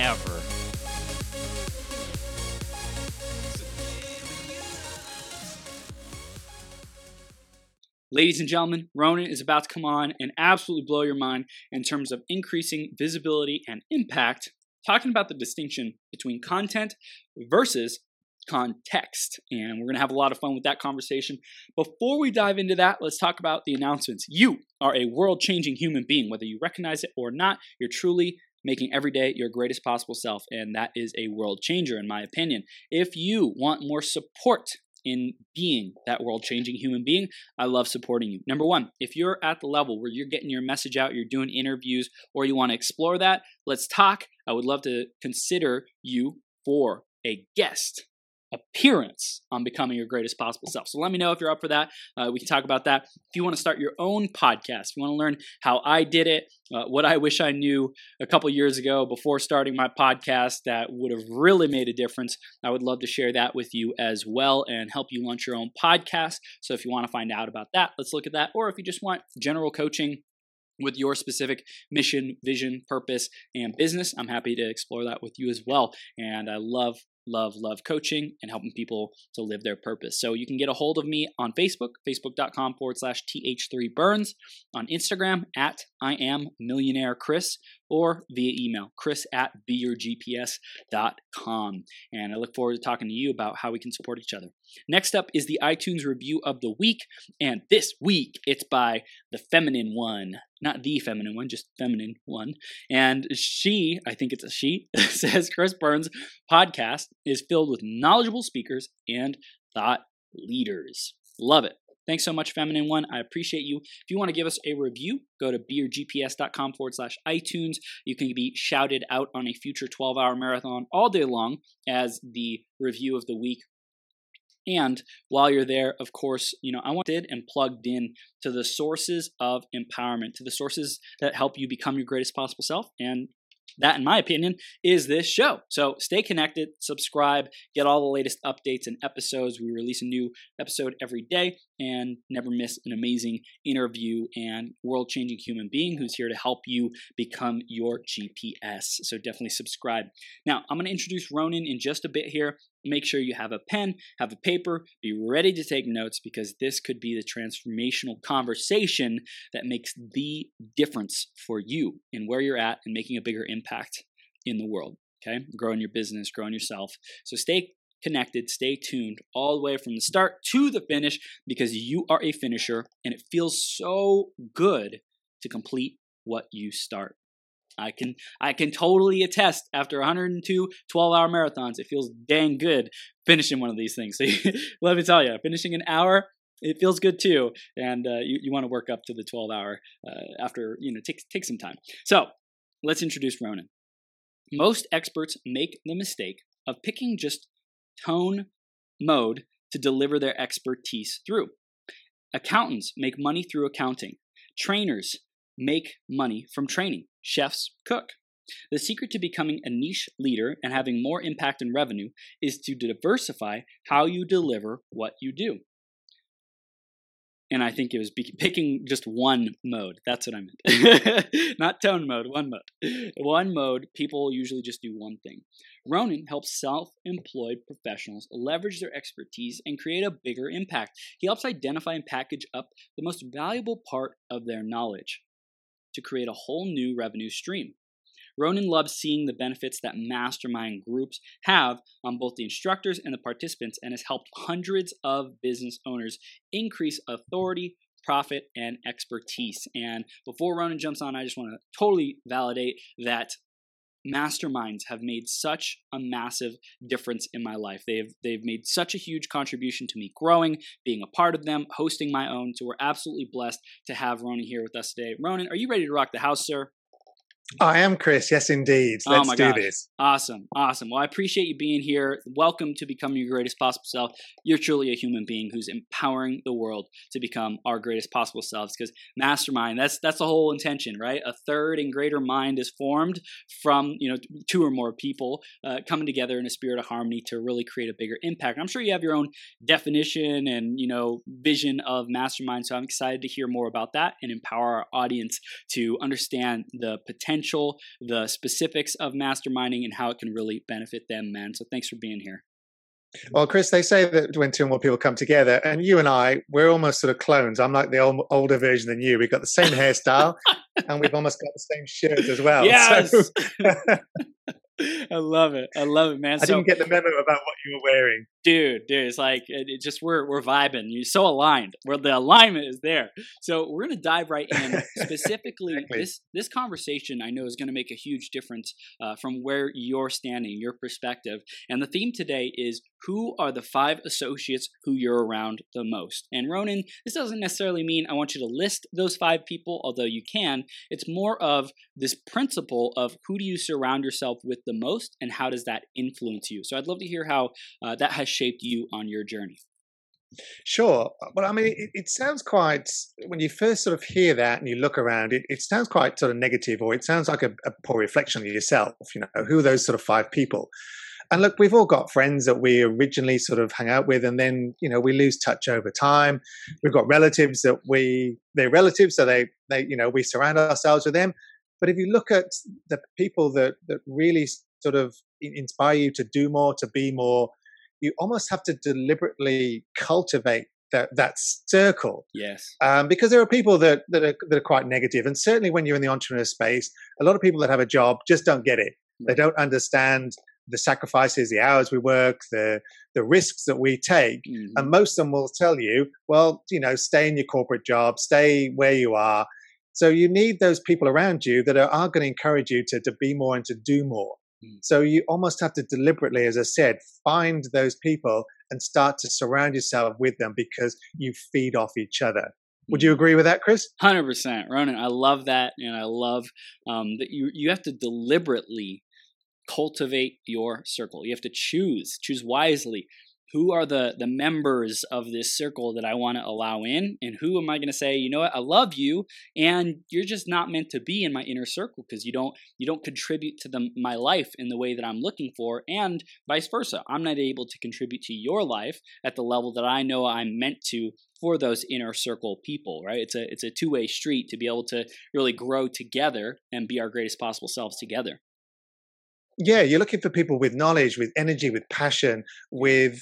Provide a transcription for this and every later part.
ever. Ladies and gentlemen, Ronan is about to come on and absolutely blow your mind in terms of increasing visibility and impact, talking about the distinction between content versus context. And we're going to have a lot of fun with that conversation. Before we dive into that, let's talk about the announcements. You are a world changing human being, whether you recognize it or not. You're truly making every day your greatest possible self, and that is a world changer, in my opinion. If you want more support in being that world changing human being, I love supporting you. Number one, if you're at the level where you're getting your message out, you're doing interviews, or you want to explore that, let's talk. I would love to consider you for a guest appearance on becoming your greatest possible self. So let me know if you're up for that. Uh, we can talk about that. If you want to start your own podcast, if you want to learn how I did it, uh, what I wish I knew a couple years ago before starting my podcast that would have really made a difference, I would love to share that with you as well and help you launch your own podcast. So if you want to find out about that, let's look at that. Or if you just want general coaching, with your specific mission, vision, purpose, and business. I'm happy to explore that with you as well. And I love love, love coaching and helping people to live their purpose. So you can get a hold of me on Facebook, facebook.com forward slash th3burns, on Instagram at I am millionaire Chris, or via email, chris at beyourgps.com. And I look forward to talking to you about how we can support each other. Next up is the iTunes review of the week. And this week it's by the feminine one, not the feminine one, just feminine one. And she, I think it's a she, says Chris Burns' podcast is filled with knowledgeable speakers and thought leaders. Love it. Thanks so much, Feminine One. I appreciate you. If you want to give us a review, go to beyourgps.com forward slash iTunes. You can be shouted out on a future 12 hour marathon all day long as the review of the week and while you're there, of course, you know, I wanted and plugged in to the sources of empowerment, to the sources that help you become your greatest possible self and that, in my opinion, is this show. So stay connected, subscribe, get all the latest updates and episodes. We release a new episode every day and never miss an amazing interview and world changing human being who's here to help you become your GPS. So definitely subscribe. Now, I'm going to introduce Ronan in just a bit here. Make sure you have a pen, have a paper, be ready to take notes because this could be the transformational conversation that makes the difference for you and where you're at and making a bigger impact in the world. Okay, growing your business, growing yourself. So stay connected, stay tuned all the way from the start to the finish because you are a finisher and it feels so good to complete what you start. I can I can totally attest after 102 12-hour marathons, it feels dang good finishing one of these things. So let me tell you, finishing an hour it feels good too, and uh, you, you want to work up to the 12 hour uh, after you know take take some time. So let's introduce Ronan. Most experts make the mistake of picking just tone mode to deliver their expertise through. Accountants make money through accounting. Trainers make money from training. Chefs cook. The secret to becoming a niche leader and having more impact and revenue is to diversify how you deliver what you do and I think it was picking just one mode. That's what I meant. Not tone mode, one mode. One mode, people usually just do one thing. Ronan helps self employed professionals leverage their expertise and create a bigger impact. He helps identify and package up the most valuable part of their knowledge to create a whole new revenue stream. Ronan loves seeing the benefits that mastermind groups have on both the instructors and the participants and has helped hundreds of business owners increase authority, profit, and expertise. And before Ronan jumps on, I just want to totally validate that masterminds have made such a massive difference in my life. They've they've made such a huge contribution to me growing, being a part of them, hosting my own. So we're absolutely blessed to have Ronan here with us today. Ronan, are you ready to rock the house, sir? I am Chris. Yes, indeed. Oh Let's my do gosh. this. Awesome. Awesome. Well, I appreciate you being here. Welcome to Become your greatest possible self. You're truly a human being who's empowering the world to become our greatest possible selves because mastermind, that's that's the whole intention, right? A third and greater mind is formed from, you know, two or more people uh, coming together in a spirit of harmony to really create a bigger impact. I'm sure you have your own definition and, you know, vision of mastermind, so I'm excited to hear more about that and empower our audience to understand the potential the specifics of masterminding, and how it can really benefit them, man. So thanks for being here. Well, Chris, they say that when two or more people come together, and you and I, we're almost sort of clones. I'm like the old, older version than you. We've got the same hairstyle, and we've almost got the same shirt as well. Yes. So, I love it. I love it, man. I so, didn't get the memo about what you were wearing. Dude, dude, it's like it, it just we're we're vibing. You're so aligned. Where the alignment is there. So we're gonna dive right in. Specifically, Exactly. this this conversation I know is gonna make a huge difference uh, from where you're standing, your perspective. And the theme today is who are the five associates who you're around the most. And Ronan, this doesn't necessarily mean I want you to list those five people, although you can. It's more of this principle of who do you surround yourself with the most, and how does that influence you. So I'd love to hear how uh, that has shaped you on your journey. Sure. Well, I mean, it, it sounds quite, when you first sort of hear that and you look around, it, it sounds quite sort of negative or it sounds like a, a poor reflection of yourself. You know, who are those sort of five people? And look, we've all got friends that we originally sort of hang out with, and then you know we lose touch over time. We've got relatives that we they're relatives, so they they you know we surround ourselves with them. But if you look at the people that that really sort of inspire you to do more, to be more, you almost have to deliberately cultivate that that circle Yes. um, because there are people that that are, that are quite negative, and certainly when you're in the entrepreneur space, a lot of people that have a job just don't get it. They don't understand the sacrifices, the hours we work, the the risks that we take, Mhm. and most of them will tell you, well, you know, stay in your corporate job, stay where you are. So you need those people around you that are, are going to encourage you to to be more and to do more. Mm. So you almost have to deliberately, as I said, find those people and start to surround yourself with them because you feed off each other. Would you agree with that, Chris? Hundred percent, Ronan. I love that, and I love um, that you you have to deliberately cultivate your circle. You have to choose, choose wisely. Who are the the members of this circle that I want to allow in, and who am I going to say, you know what, I love you, and you're just not meant to be in my inner circle because you don't you don't contribute to the, my life in the way that I'm looking for, and vice versa. I'm not able to contribute to your life at the level that I know I'm meant to for those inner circle people, right? It's a it's a two way street to be able to really grow together and be our greatest possible selves together. Yeah, you're looking for people with knowledge, with energy, with passion, with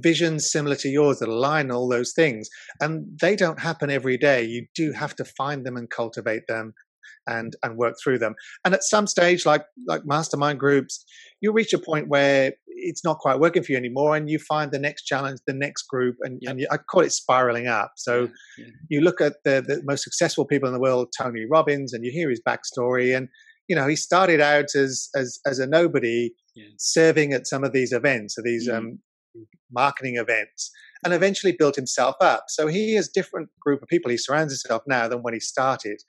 visions similar to yours that align all those things. And they don't happen every day. You do have to find them and cultivate them and and work through them. And at some stage, like like mastermind groups, you reach a point where it's not quite working for you anymore, and you find the next challenge, the next group, and, Yep. and you, I call it spiraling up. So Yeah, you look at the, the most successful people in the world, Tony Robbins, and you hear his backstory. And you know, he started out as as as a nobody, Yeah. serving at some of these events, so these Mhm. um, marketing events, and eventually built himself up. So he has different group of people he surrounds himself now than when he started.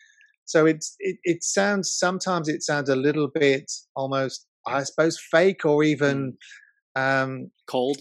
So it's it, it sounds sometimes it sounds a little bit almost I suppose fake or even um, Cold.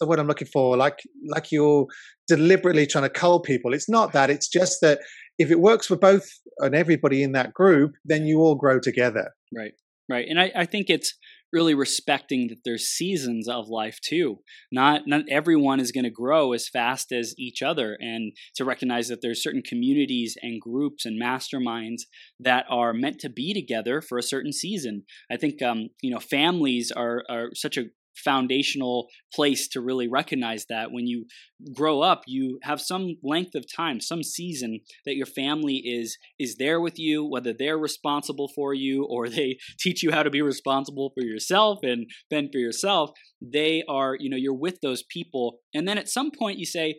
the word I'm looking for? Like like you're deliberately trying to cull people. It's not that. It's just that if it works for both and everybody in that group, then you all grow together. Right. Right. And I, I think it's really respecting that there's seasons of life too. Not not everyone is going to grow as fast as each other and to recognize that there's certain communities and groups and masterminds that are meant to be together for a certain season. I think um, you know, families are are such a foundational place to really recognize that. When you grow up you have some length of time some season that your family is is there with you whether they're responsible for you or they teach you how to be responsible for yourself and fend for yourself. They are you know you're with those people. And then at some point you say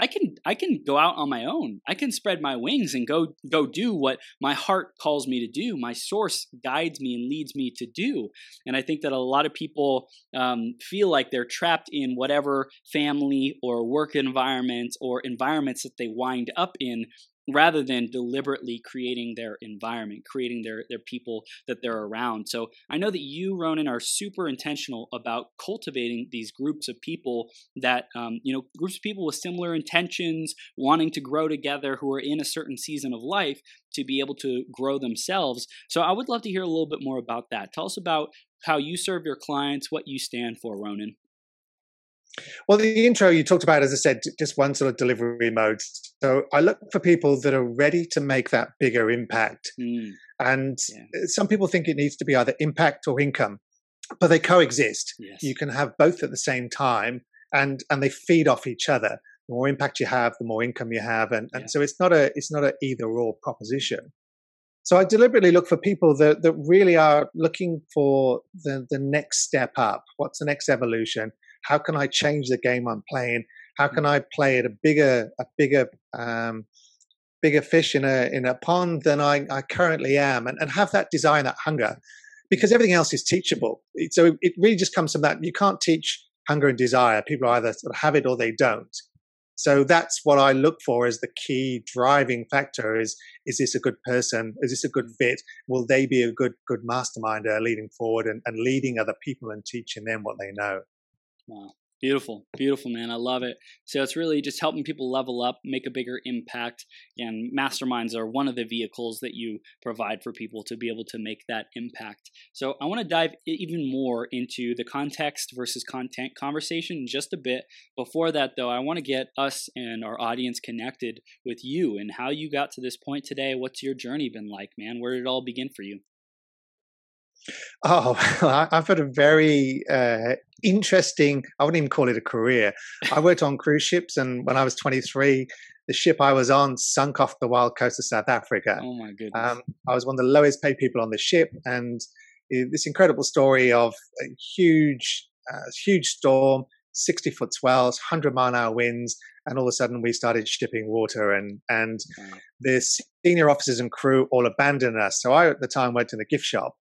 I can I can go out on my own. I can spread my wings and go go do what my heart calls me to do. My source guides me and leads me to do. And I think that a lot of people um, feel like they're trapped in whatever family or work environment or environments that they wind up in rather than deliberately creating their environment, creating their their people that they're around. So I know that you, Ronan, are super intentional about cultivating these groups of people that um, you know groups of people with similar intentions, wanting to grow together, who are in a certain season of life to be able to grow themselves. So I would love to hear a little bit more about that. Tell us about how you serve your clients, what you stand for, Ronan. Well, the intro you talked about, as I said, just one sort of delivery mode. So I look for people that are ready to make that bigger impact. Mm. And yeah. some people think it needs to be either impact or income, but they coexist. Yes. You can have both at the same time and, and they feed off each other. The more impact you have, the more income you have. And, and yeah. so it's not a, it's not an either or proposition. So I deliberately look for people that, that really are looking for the, the next step up. What's the next evolution? How can I change the game I'm playing? How can I play at a bigger, a bigger, um, bigger fish in a in a pond than I, I currently am, and, and have that desire, that hunger, because everything else is teachable. So it really just comes from that. You can't teach hunger and desire. People either sort of have it or they don't. So that's what I look for as the key driving factor is is this a good person? Is this a good fit? Will they be a good good masterminder leading forward and, and leading other people and teaching them what they know? Wow. Beautiful, beautiful, man. I love it. So it's really just helping people level up, make a bigger impact. And masterminds are one of the vehicles that you provide for people to be able to make that impact. So I want to dive even more into the context versus content conversation just a bit. Before that, though, I want to get us and our audience connected with you and how you got to this point today. What's your journey been like, man? Where did it all begin for you? Oh, I've had a very uh, interesting, I wouldn't even call it a career. I worked on cruise ships, and when I was 23, the ship I was on sunk off the wild coast of South Africa. Oh, my goodness. Um, I was one of the lowest paid people on the ship, and this incredible story of a huge, uh, huge storm, 60 foot swells, 100 mile an hour winds, and all of a sudden we started shipping water and and wow. the senior officers and crew all abandoned us so i at the time worked in the gift shop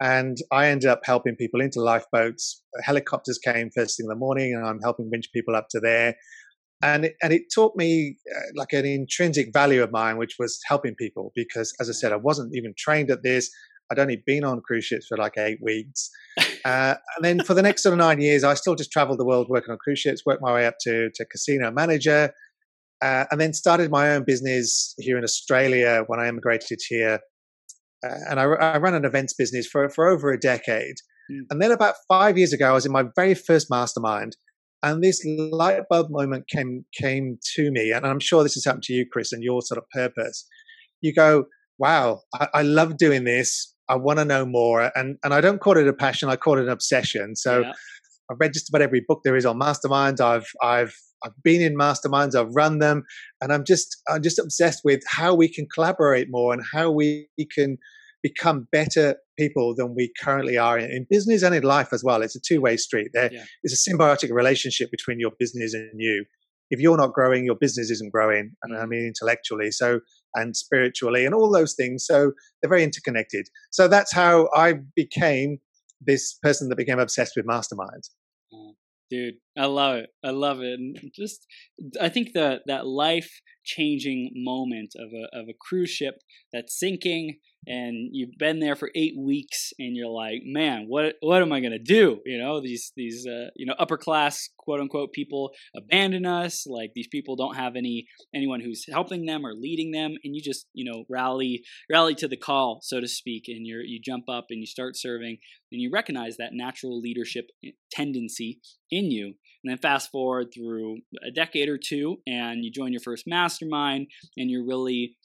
and I ended up helping people into lifeboats. Helicopters came first thing in the morning, and I'm helping winch people up to there. And it, and it taught me uh, like an intrinsic value of mine, which was helping people. Because as I said, I wasn't even trained at this. I'd only been on cruise ships for like eight weeks. Uh, and then for the next sort of nine years, I still just traveled the world working on cruise ships, worked my way up to, to casino manager, uh, and then started my own business here in Australia when I immigrated here and I, I, ran an events business for, for over a decade. Mm. And then about five years ago, I was in my very first mastermind, and this light bulb moment came came to me. And I'm sure this has happened to you, Chris, and your sort of purpose. You go, "Wow, I, I love doing this. I want to know more." And and I don't call it a passion; I call it an obsession. So. Yeah. I've read just about every book there is on masterminds. I've I've I've been in masterminds, I've run them, and I'm just I'm just obsessed with how we can collaborate more and how we can become better people than we currently are in, in business and in life as well. It's a two way street. There yeah. is a symbiotic relationship between your business and you. If you're not growing, your business isn't growing. And I mm. mean intellectually, so and spiritually, and all those things. So they're very interconnected. So that's how I became this person that became obsessed with masterminds. Mm dude i love it i love it and just i think that that life changing moment of a, of a cruise ship that's sinking and you've been there for eight weeks and you're like man what what am i to do? You know these these uh, you know upper class quote unquote people abandon us like these people don't have any anyone who's helping them or leading them and you just you know rally rally to the call so to speak and you you jump up and you start serving and you recognize that natural leadership eh, tendency in you and then fast forward through a decade or two and you join your first mastermind and you're really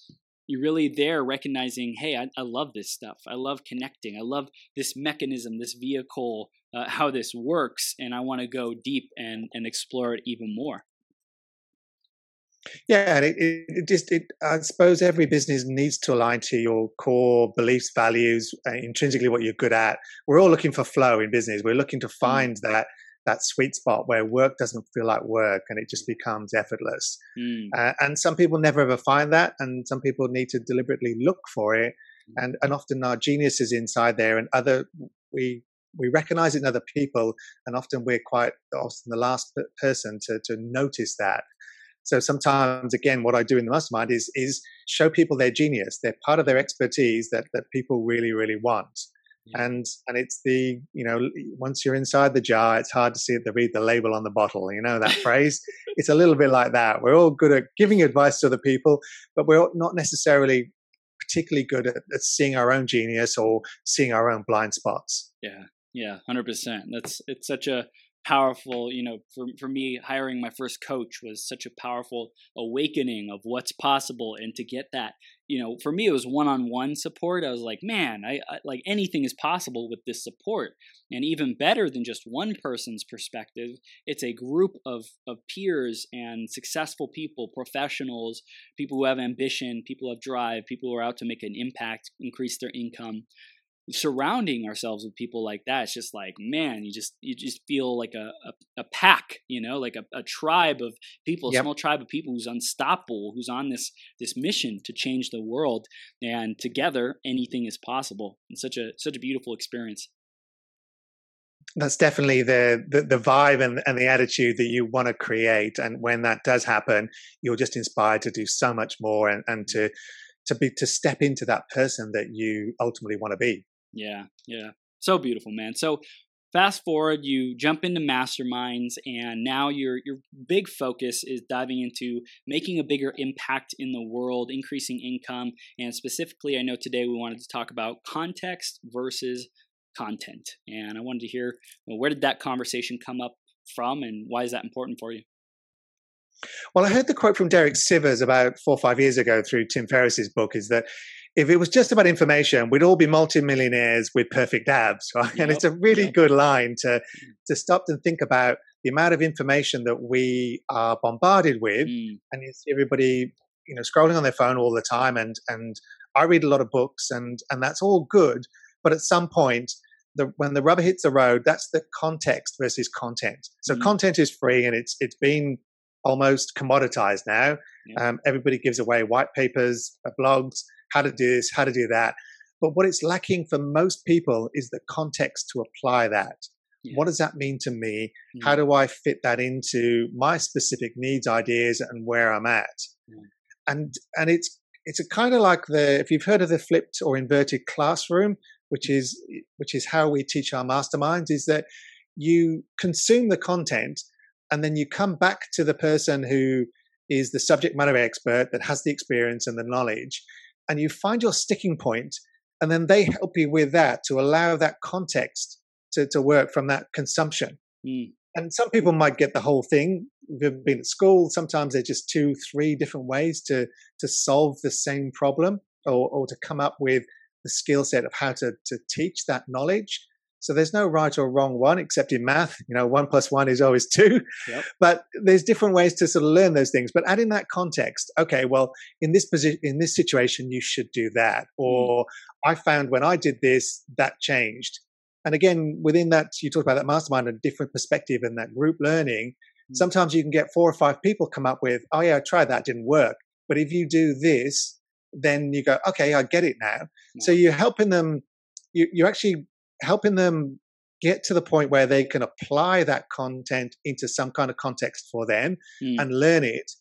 you're really there recognizing, hey, I, I love this stuff. I love connecting. I love this mechanism, this vehicle, uh, how this works, and I want to go deep and and explore it even more. Yeah, it, it, it just it, I suppose every business needs to align to your core beliefs, values, uh, intrinsically what you're good at. We're all looking for flow in business. We're looking to mm. find that that sweet spot where work doesn't feel like work and it just becomes effortless. Mm. Uh, and some people never ever find that, and some people need to deliberately look for it. And and often our genius is inside there, and other we we recognize it in other people, and often we're quite often the last person to to notice that. So sometimes, again, what I do in the mastermind is is show people their genius. They're part of their expertise that that people really, really want. Yeah. And and it's the you know once you're inside the jar, it's hard to see it to read the label on the bottle. You know that phrase. It's a little bit like that. We're all good at giving advice to other people, but we're not necessarily particularly good at, at seeing our own genius or seeing our own blind spots. Yeah, yeah, hundred percent. That's it's such a powerful you know for, for me hiring my first coach was such a powerful awakening of what's possible and to get that you know for me it was one-on-one support. I was like man I, I, like anything is possible with this support. And even better than just one person's perspective it's a group of of peers and successful people professionals people who have ambition people who have drive people who are out to make an impact increase their income surrounding ourselves with people like that it's just like man you just you just feel like a a, a pack you know like a, a tribe of people yep. a small tribe of people who's unstoppable who's on this this mission to change the world and together anything is possible. It's such a such a beautiful experience. That's definitely the, the, the vibe and, and the attitude that you want to create and when that does happen you're just inspired to do so much more and, and to to be to step into that person that you ultimately want to be yeah, yeah. So beautiful, man. So fast forward, you jump into masterminds, and now your your big focus is diving into making a bigger impact in the world, increasing income, and specifically, I know today we wanted to talk about context versus content. And I wanted to hear well, where did that conversation come up from, and why is that important for you? Well, I heard the quote from Derek Sivers about four or five years ago through Tim Ferriss's book is that if it was just about information, we'd all be multimillionaires with perfect abs, right? Yep. And it's a really yep. good line to to stop and think about the amount of information that we are bombarded with, mm. and you see everybody, you know, scrolling on their phone all the time. And and I read a lot of books, and and that's all good, but at some point. The, when the rubber hits the road, that's the context versus content. So mm. content is free and it's it's been almost commoditized now. Yeah. Um, everybody gives away white papers, uh, blogs, how to do this, how to do that. But what it's lacking for most people is the context to apply that. Yeah. What does that mean to me? Yeah. How mm. do I fit that into my specific needs, ideas, and where I'm at? Yeah. And and it's it's a kind of like the if you've heard of the flipped or inverted classroom, which mm. is which is how we teach our masterminds, is that you consume the content and then you come back to the person who is the subject matter expert that has the experience and the knowledge and you find your sticking point, and then they help you with that to allow that context to, to work from that consumption. Mm. And some people might get the whole thing. They've been at school. Sometimes they're just two, three different ways to to solve the same problem or, or to come up with the skill set of how to, to teach that knowledge. So there's no right or wrong one, except in math. You know, one plus one is always two. Yep. But there's different ways to sort of learn those things. But adding that context, okay, well, in this position, in this situation, you should do that. Mm. Or mm. I found when I did this, that changed. And again, within that, you talked about that mastermind, a different perspective and that group learning. Mm. Sometimes you can get four or five people come up with, oh yeah, I tried that, didn't work. But if you do this, then you go, okay, I get it now. So you're helping them. You, you're actually helping them get to the point where they can apply that content into some kind of context for them mm. and learn it.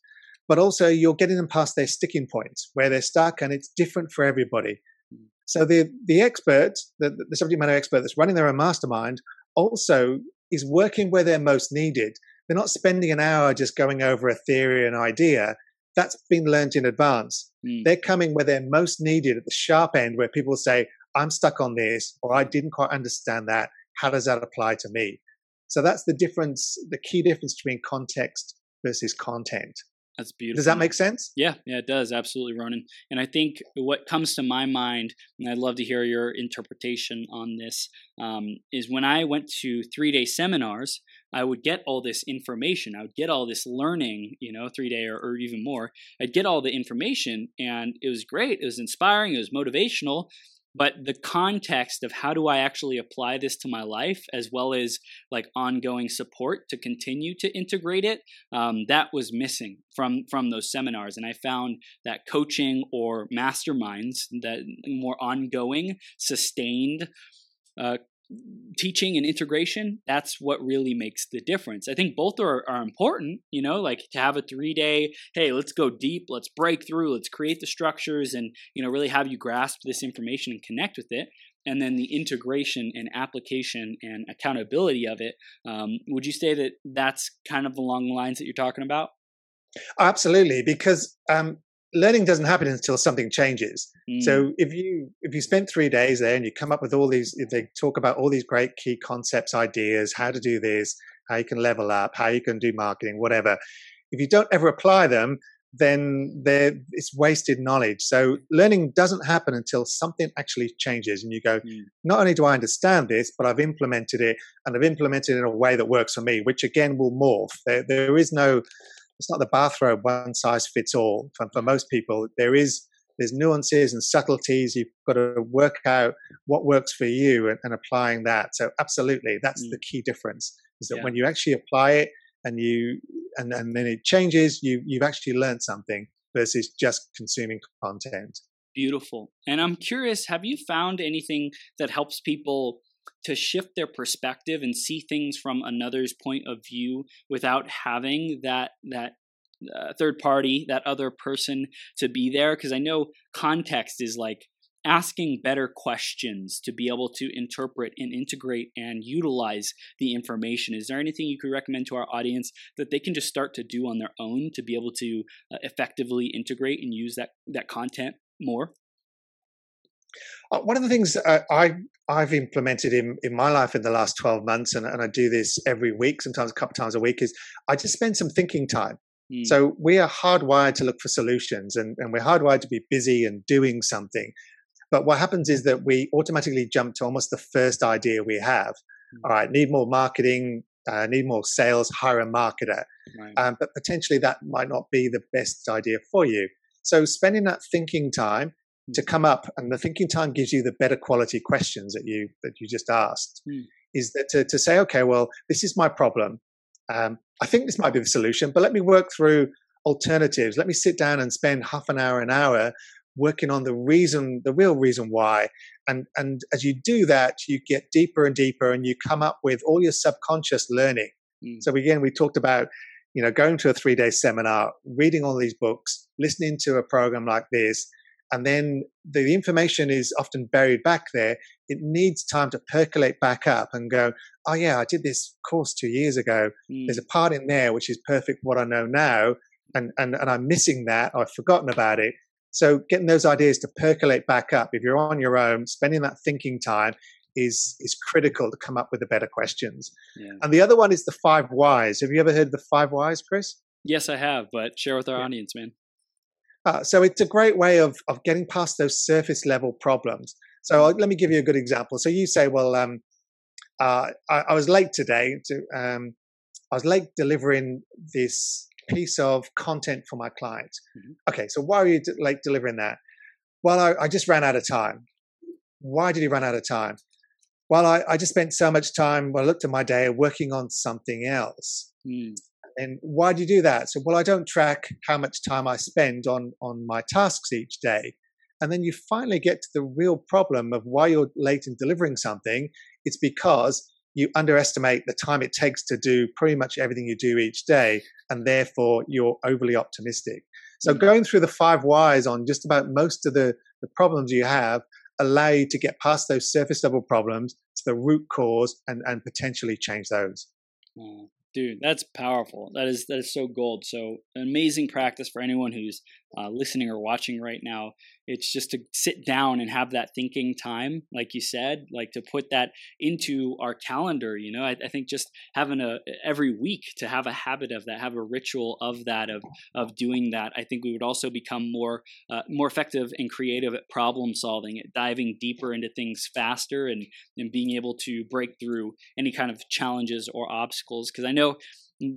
But also, you're getting them past their sticking points where they're stuck, and it's different for everybody. Mm. So the the expert, the, the subject matter expert that's running their own mastermind, also is working where they're most needed. They're not spending an hour just going over a theory and idea. That's been learned in advance. Mm. They're coming where they're most needed at the sharp end, where people say, I'm stuck on this, or I didn't quite understand that. How does that apply to me? So that's the difference, the key difference between context versus content. That's beautiful. Does that make sense? Yeah, yeah, it does. Absolutely, Ronan. And I think what comes to my mind, and I'd love to hear your interpretation on this, um, is when I went to three day seminars, I would get all this information. I would get all this learning, you know, three day or, or even more. I'd get all the information, and it was great. It was inspiring. It was motivational but the context of how do I actually apply this to my life, as well as like ongoing support to continue to integrate it, um, that was missing from from those seminars. And I found that coaching or masterminds, that more ongoing, sustained. Uh, teaching and integration that's what really makes the difference. I think both are, are important you know like to have a three day hey let's go deep let's break through let's create the structures and you know really have you grasp this information and connect with it. And then the integration and application and accountability of it um, would you say that that's kind of along the lines that you're talking about? Absolutely because um, learning doesn't happen until something changes. Mm. So if you if you spend three days there and you come up with all these, they talk about all these great key concepts, ideas, how to do this, how you can level up, how you can do marketing, whatever. If you don't ever apply them, then it's wasted knowledge. So learning doesn't happen until something actually changes, and you go, mm. not only do I understand this, but I've implemented it, and I've implemented it in a way that works for me, which again will morph. There, there is no it's not the bathrobe one size fits all. For, for most people there is there's nuances and subtleties. You've got to work out what works for you and, and applying that. So absolutely that's mm. the key difference is that yeah. when you actually apply it and you and, and then it changes you you've actually learned something versus just consuming content. Beautiful. And i'm curious have you found anything that helps people to shift their perspective and see things from another's point of view without having that that uh, third party that other person to be there. Because i know context is like asking better questions to be able to interpret and integrate and utilize the information. Is there anything you could recommend to our audience that they can just start to do on their own to be able to uh, effectively integrate and use that that content more? Uh, one of the things uh, I I've implemented in in my life in the last twelve months, and, and I do this every week, sometimes a couple times a week, is I just spend some thinking time. Mm. So we are hardwired to look for solutions, and, and we're hardwired to be busy and doing something. But what happens is that we automatically jump to almost the first idea we have. Mm. All right, need more marketing, uh, need more sales, hire a marketer. Right. Um, but potentially that might not be the best idea for you. So spending that thinking time to come up and the thinking time gives you the better quality questions that you that you just asked mm. is that to, to say okay well this is my problem um, i think this might be the solution but let me work through alternatives let me sit down and spend half an hour an hour working on the reason the real reason why and and as you do that you get deeper and deeper and you come up with all your subconscious learning mm. so again we talked about you know going to a three day seminar reading all these books listening to a program like this and then the information is often buried back there. It needs time to percolate back up and go, oh, yeah, I did this course two years ago. Mm. There's a part in there which is perfect for what I know now. And, and, and I'm missing that. I've forgotten about it. So getting those ideas to percolate back up, if you're on your own, spending that thinking time is is critical to come up with the better questions. Yeah. And the other one is the five whys. Have you ever heard of the five whys, Chris? Yes, I have, but share with our yeah. audience, man. Uh, so it's a great way of of getting past those surface level problems. So I'll, let me give you a good example. So you say, well, um, uh, I, I, was late today. To, um, I was late delivering this piece of content for my client. Mm-hmm. Okay, so why are you late delivering that? Well, I, I, just ran out of time. Why did he run out of time? Well, I, I just spent so much time. Well, I looked at my day working on something else. Mm. And why do you do that? So, well, I don't track how much time I spend on on my tasks each day. And then you finally get to the real problem of why you're late in delivering something. It's because you underestimate the time it takes to do pretty much everything you do each day, and therefore you're overly optimistic. So, mm. going through the five whys on just about most of the, the problems you have allow you to get past those surface level problems to the root cause and, and potentially change those. Mm. Dude, that's powerful. That is that is so gold. So amazing practice for anyone who's uh, listening or watching right now. It's just to sit down and have that thinking time, like you said, like to put that into our calendar. You know, I, I think just having a every week to have a habit of that, have a ritual of that, of of doing that. I think we would also become more uh, more effective and creative at problem solving, at diving deeper into things faster, and and being able to break through any kind of challenges or obstacles. Because I know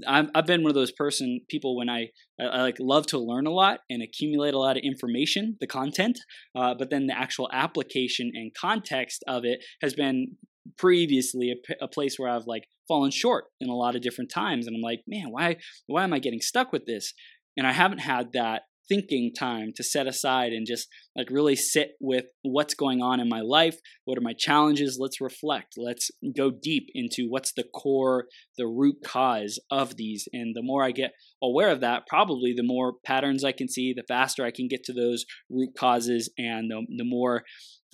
i have been one of those person people when I, I, I, like love to learn a lot and accumulate a lot of information, the content, uh, but then the actual application and context of it has been previously a, a, place where I've like fallen short in a lot of different times, and I'm like, man, why why am I getting stuck with this? And I haven't had that thinking time to set aside and just like really sit with what's going on in my life what are my challenges let's reflect let's go deep into what's the core the root cause of these and the more i get aware of that probably the more patterns i can see the faster i can get to those root causes and the, the more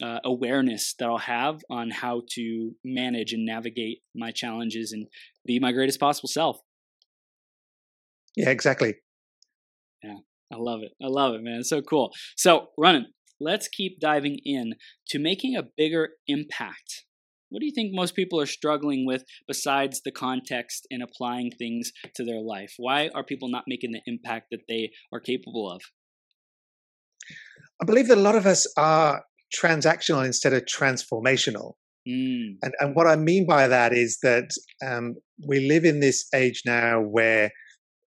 uh, awareness that i'll have on how to manage and navigate my challenges and be my greatest possible self. Yeah exactly. Yeah I love it. I love it, man. It's so cool. So, Ronan, let's keep diving in to making a bigger impact. What do you think most people are struggling with besides the context and applying things to their life? Why are people not making the impact that they are capable of? I believe that a lot of us are transactional instead of transformational. Mm. And, and what I mean by that is that um, we live in this age now where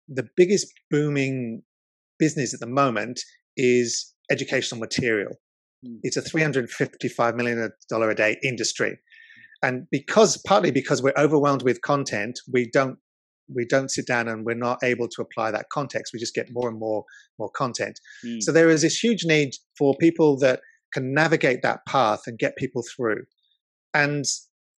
the biggest booming business at the moment is educational material. Mm. It's a $355 million a day industry. And because partly because we're overwhelmed with content, we don't we don't sit down and we're not able to apply that context. We just get more and more more content. Mm. So there is this huge need for people that can navigate that path and get people through and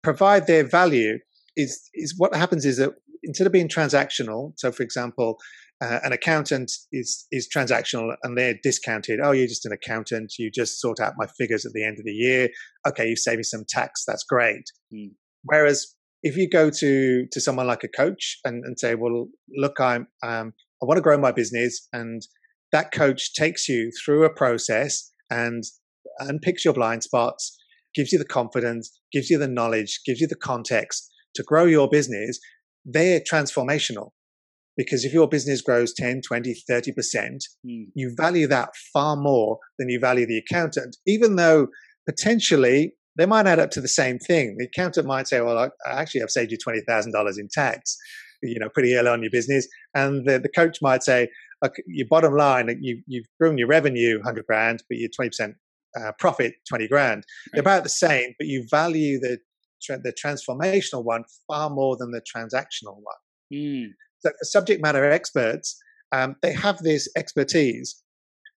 provide their value is is what happens is that instead of being transactional so for example uh, an accountant is is transactional and they're discounted. Oh, you're just an accountant. You just sort out my figures at the end of the year. Okay, you save me some tax. That's great. Mm. Whereas if you go to to someone like a coach and, and say, well, look, I'm um, I want to grow my business, and that coach takes you through a process and unpicks your blind spots, gives you the confidence, gives you the knowledge, gives you the context to grow your business. They're transformational because if your business grows 10 20 30% mm. you value that far more than you value the accountant even though potentially they might add up to the same thing. The accountant might say well I, actually i've saved you $20000 in tax you know pretty early on your business. And the, the coach might say okay, your bottom line you, you've grown your revenue 100 grand but your 20% uh, profit 20 grand. They're about the same but you value the the transformational one far more than the transactional one. Mm subject matter experts, um, they have this expertise,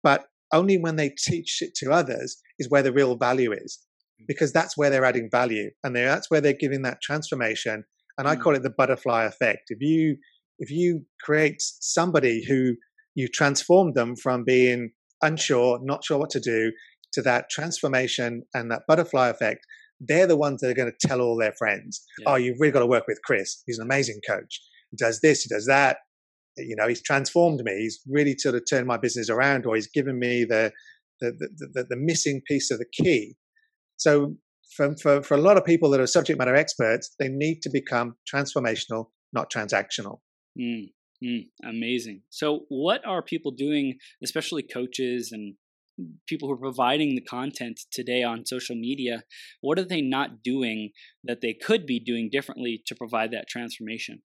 but only when they teach it to others is where the real value is, mm. because that's where they're adding value, and that's where they're giving that transformation. And I mm. call it the butterfly effect. If you if you create somebody who you transform them from being unsure, not sure what to do, to that transformation and that butterfly effect, they're the ones that are going to tell all their friends, yeah. "Oh, you've really got to work with Chris. He's an amazing coach." He does this, he does that. You know, he's transformed me. He's really sort of turned my business around, or he's given me the the, the, the, the missing piece of the key. So, for, for, for a lot of people that are subject matter experts, they need to become transformational, not transactional. Mm, mm, amazing. So, what are people doing, especially coaches and people who are providing the content today on social media? What are they not doing that they could be doing differently to provide that transformation?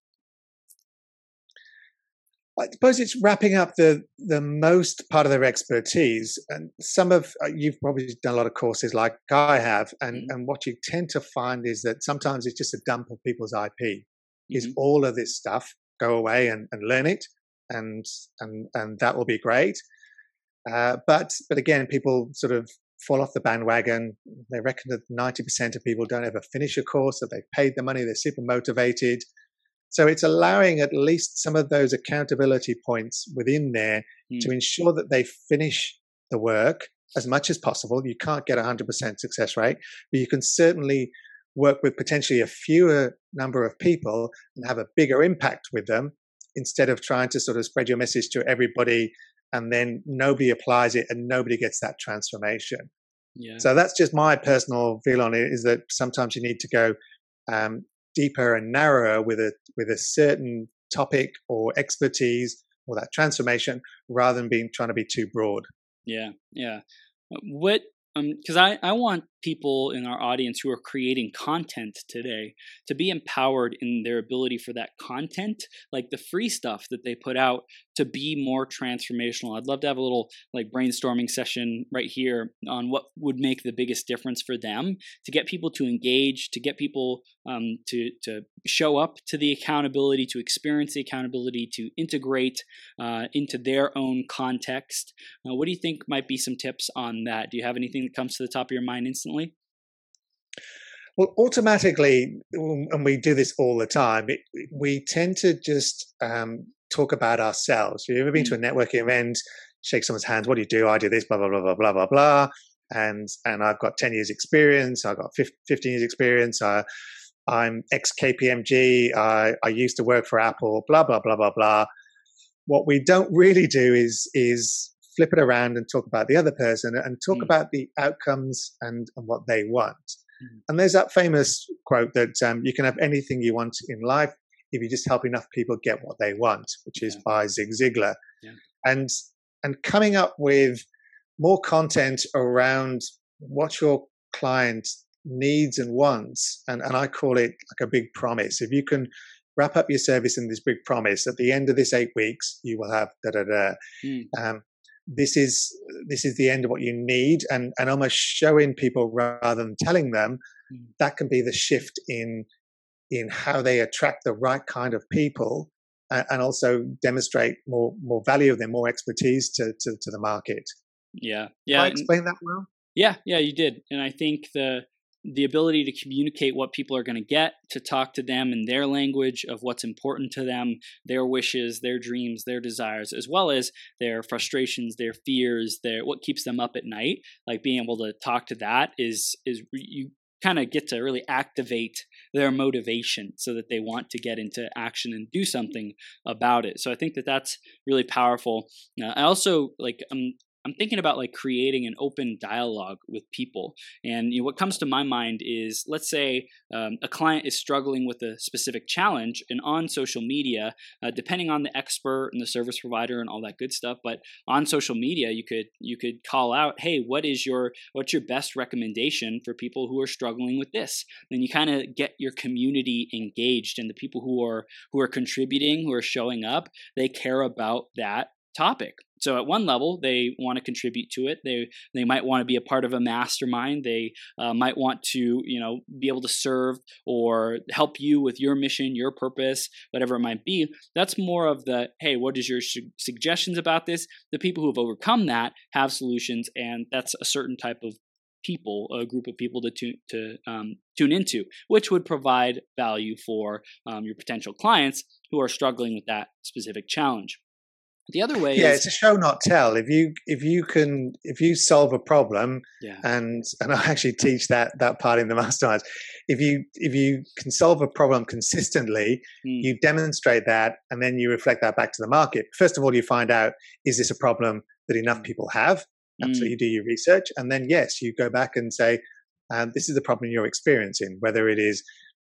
I suppose it's wrapping up the the most part of their expertise, and some of uh, you've probably done a lot of courses like I have, and mm-hmm. and what you tend to find is that sometimes it's just a dump of people's IP. Mm-hmm. Is all of this stuff go away and, and learn it, and and and that will be great. Uh, but but again, people sort of fall off the bandwagon. They reckon that ninety percent of people don't ever finish a course, that they've paid the money, they're super motivated, so it's allowing at least some of those accountability points within there mm. to ensure that they finish the work as much as possible. You can't get a 100% success rate, but you can certainly work with potentially a fewer number of people and have a bigger impact with them instead of trying to sort of spread your message to everybody and then nobody applies it and nobody gets that transformation. Yeah. So that's just my personal feel on it is that sometimes you need to go um, deeper and narrower with a with a certain topic or expertise or that transformation rather than being trying to be too broad. Yeah yeah. What um because i i want people in our audience who are creating content today to be empowered in their ability for that content, like the free stuff that they put out, to be more transformational. I'd love to have a little like brainstorming session right here on what would make the biggest difference for them to get people to engage, to get people um, to to show up to the accountability, to experience the accountability, to integrate uh, into their own context. Uh, what do you think might be some tips on that? Do you have anything that comes to the top of your mind instantly? Well, automatically, and we do this all the time, it, we tend to just um, talk about ourselves. Have you ever been mm. to a networking event, shake someone's hands, what do you do? I do this, blah, blah, blah, blah, blah, blah, blah. And, and I've got 10 years experience. I've got 15 years experience. I, I'm ex KPMG. I, I used to work for Apple, blah, blah, blah, blah, blah. What we don't really do is, is flip it around and talk about the other person and talk mm. about the outcomes and, and what they want. Mm. And there's that famous quote that um, you can have anything you want in life if you just help enough people get what they want, which is yeah. by Zig Ziglar. Yeah. And and coming up with more content around what your client needs and wants, and, and I call it like a big promise. If you can wrap up your service in this big promise, at the end of this eight weeks, you will have da da da. Mm. Um, this is this is the end of what you need. And and almost showing people rather than telling them mm. that can be the shift in in how they attract the right kind of people and, and also demonstrate more more value of them more expertise to to, to the market. Yeah. Yeah Did i explain that well? Yeah yeah you did. And i think the the ability to communicate what people are going to get, to talk to them in their language of what's important to them, their wishes, their dreams, their desires, as well as their frustrations, their fears, their what keeps them up at night. Like being able to talk to that is is you kind of get to really activate their motivation so that they want to get into action and do something about it. So I think that that's really powerful. I also like um, I'm thinking about like creating an open dialogue with people. And you know, what comes to my mind is let's say um, a client is struggling with a specific challenge, and on social media, uh, depending on the expert and the service provider and all that good stuff, but on social media, you could you could call out, hey, what is your what's your best recommendation for people who are struggling with this? Then you kind of get your community engaged, and the people who are who are contributing, who are showing up, they care about that topic. So at one level, they want to contribute to it. They they might want to be a part of a mastermind. They uh, might want to you know be able to serve or help you with your mission, your purpose, whatever it might be. That's more of the hey, what is your su- suggestions about this? The people who have overcome that have solutions, and that's a certain type of people, a group of people to tune to um, tune into, which would provide value for um, your potential clients who are struggling with that specific challenge. The other way, yeah, is, it's a show not tell. If you if you can if you solve a problem, yeah. and and I actually teach that that part in the masterminds. If you if you can solve a problem consistently, mm. you demonstrate that, and then you reflect that back to the market. First of all, you find out is this a problem that enough hmm. people have. Mm. So you do your research, and then yes, you go back and say, um, this is the problem you're experiencing. Whether it is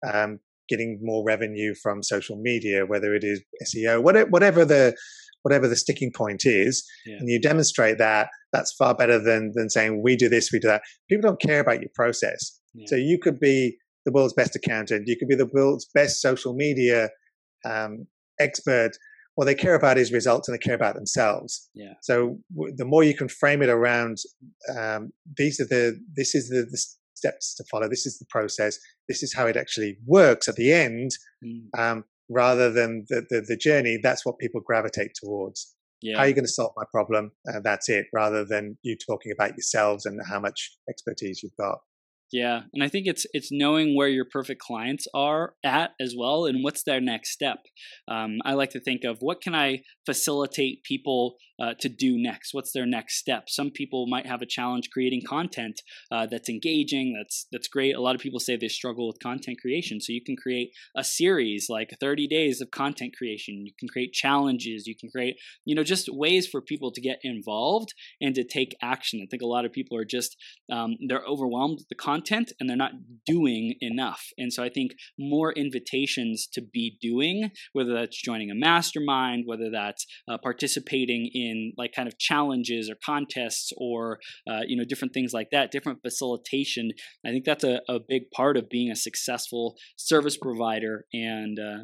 um, getting more revenue from social media, whether it is SEO, whatever, whatever the whatever the sticking point is, yeah. and you demonstrate that, that's far better than than saying we do this, we do that. People don't care about your process. Yeah. So you could be the world's best accountant, you could be the world's best social media um, expert. What they care about is results, and they care about themselves. Yeah. So w- the more you can frame it around, um, these are the this is the, the steps to follow. This is the process. This is how it actually works at the end. Mm. Um, rather than the, the, the journey, that's what people gravitate towards. Yeah. How are you going to solve my problem? Uh, that's it, rather than you talking about yourselves and how much expertise you've got. Yeah, and I think it's it's knowing where your perfect clients are at as well, and what's their next step. Um, I like to think of what can I facilitate people uh, to do next. What's their next step? Some people might have a challenge creating content uh, that's engaging. That's that's great. A lot of people say they struggle with content creation, so you can create a series like 30 days of content creation. You can create challenges. You can create you know just ways for people to get involved and to take action. I think a lot of people are just um, they're overwhelmed with the content and they're not doing enough. And so I think more invitations to be doing, whether that's joining a mastermind, whether that's uh, participating in in like kind of challenges or contests or uh, you know different things like that, different facilitation. I think that's a, a big part of being a successful service provider and uh,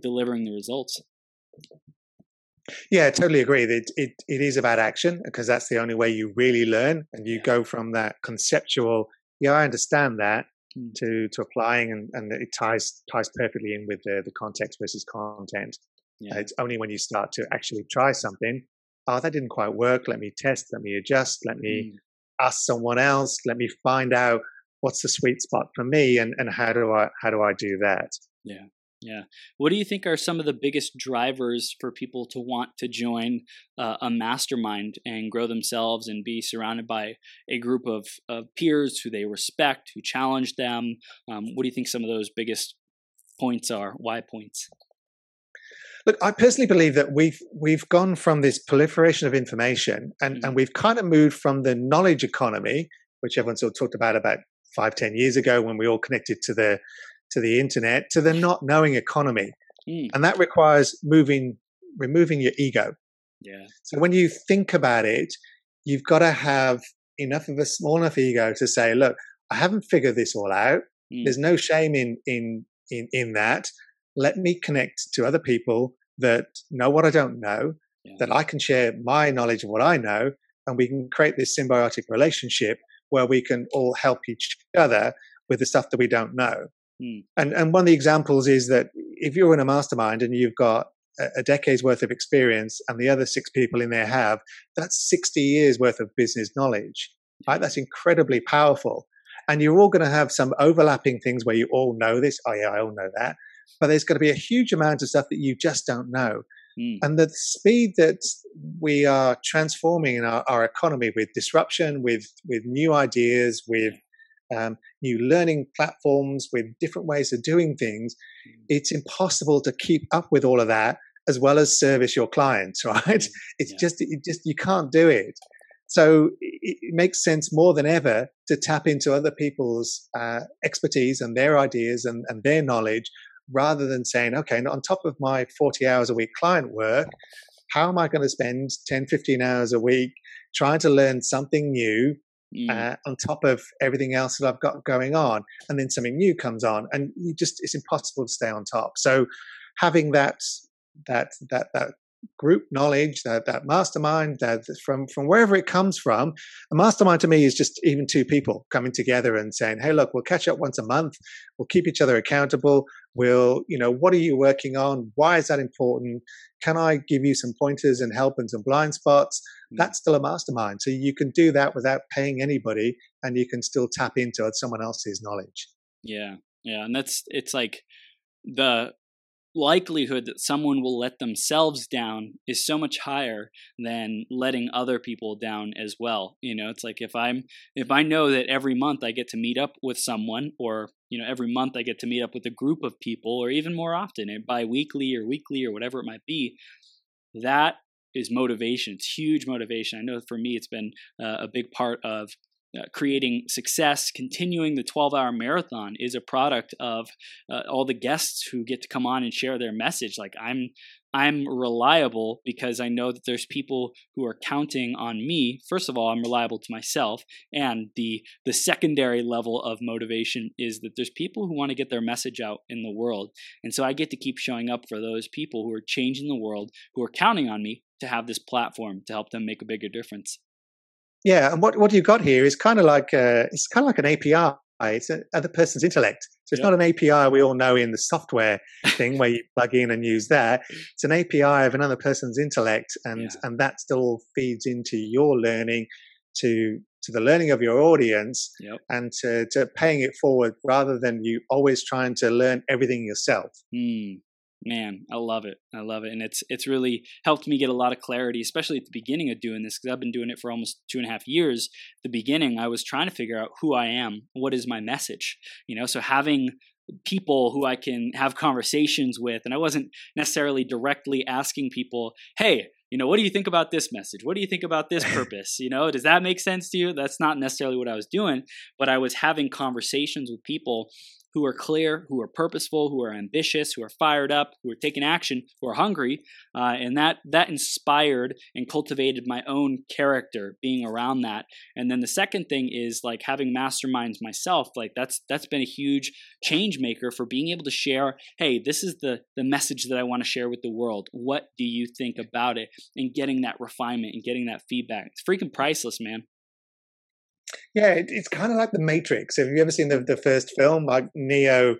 delivering the results. Yeah, I totally agree. It, it it is about action because that's the only way you really learn, and you yeah. go from that conceptual. Yeah, I understand that mm. to to applying, and, and it ties ties perfectly in with the the context versus content. Yeah. it's only when you start to actually try something. Oh, that didn't quite work. Let me test. Let me adjust. Let me mm. ask someone else. Let me find out what's the sweet spot for me, and and how do I how do I do that? Yeah. Yeah. What do you think are some of the biggest drivers for people to want to join uh, a mastermind and grow themselves and be surrounded by a group of, of peers who they respect, who challenge them? Um, what do you think some of those biggest points are? Why points? Look, I personally believe that we've we've gone from this proliferation of information and, mm-hmm. and we've kind of moved from the knowledge economy, which everyone sort of talked about about five, ten years ago when we all connected to the to the internet to the not knowing economy. Mm. And that requires moving, removing your ego. Yeah. So when you think about it, you've got to have enough of a small enough ego to say, look, I haven't figured this all out. Mm. There's no shame in, in, in, in that. Let me connect to other people that know what I don't know, yeah. that I can share my knowledge of what I know, and we can create this symbiotic relationship where we can all help each other with the stuff that we don't know. Mm. And and one of the examples is that if you're in a mastermind and you've got a, decade's worth of experience and the other six people in there have, that's 60 years worth of business knowledge. Right? That's incredibly powerful. And you're all going to have some overlapping things where you all know this. Oh yeah, I all know that. But there's going to be a huge amount of stuff that you just don't know. Mm. And the speed that we are transforming in our, our, economy with disruption, with with new ideas, with um, new learning platforms with different ways of doing things, mm. it's impossible to keep up with all of that as well as service your clients, right? Mm. It's yeah. just, it just, you can't do it. So it, makes sense more than ever to tap into other people's uh, expertise and their ideas and, and their knowledge rather than saying, okay, on top of my 40 hours a week client work, how am I going to spend 10, 15 hours a week trying to learn something new mm. uh, on top of everything else that I've got going on. And then something new comes on, and you just it's impossible to stay on top. So having that that that that group knowledge, that that mastermind, that from from wherever it comes from. A mastermind to me is just even two people coming together and saying, "Hey, look, we'll catch up once a month. We'll keep each other accountable. We'll, you know, what are you working on? Why is that important? Can I give you some pointers and help and some blind spots?" Mm. That's still a mastermind. So you can do that without paying anybody, and you can still tap into someone else's knowledge. Yeah, yeah, and that's it's like the likelihood that someone will let themselves down is so much higher than letting other people down as well you know? It's like if i'm if i know that every month i get to meet up with someone or you know every month i get to meet up with a group of people or even more often eh, bi-weekly or weekly or whatever it might be that is motivation. It's huge motivation. I know for me it's been uh, a big part of uh, creating success, continuing the 12 hour marathon is a product of uh, all the guests who get to come on and share their message. Like I'm, I'm reliable because I know that there's people who are counting on me. First of all, I'm reliable to myself, and the the secondary level of motivation is that there's people who want to get their message out in the world, and so I get to keep showing up for those people who are changing the world, who are counting on me to have this platform to help them make a bigger difference. Yeah, and what what you've got here is kind of like uh, it's kind of like an API. It's another person's intellect. So it's not an API we all know in the software thing where you plug in and use that. It's an API of another person's intellect, and yeah. and that still feeds into your learning, to to the learning of your audience, yep. and to, to paying it forward rather than you always trying to learn everything yourself. Mm man i love it i love it and it's it's really helped me get a lot of clarity especially at the beginning of doing this because i've been doing it for almost two and a half years. The beginning i was trying to figure out who i am what is my message you know so having people who i can have conversations with and i wasn't necessarily directly asking people hey you know what do you think about this message? What do you think about this purpose? You know does that make sense to you? That's not necessarily what i was doing but i was having conversations with people who are clear, who are purposeful, who are ambitious, who are fired up, who are taking action, who are hungry, uh, and that that inspired and cultivated my own character being around that. And then the second thing is like having masterminds myself. Like that's that's been a huge change maker for being able to share. Hey, this is the the message that I want to share with the world. What do you think about it? And getting that refinement and getting that feedback. It's freaking priceless, man. Yeah, it, it's kind of like the Matrix. Have you ever seen the, the first film? Like Neo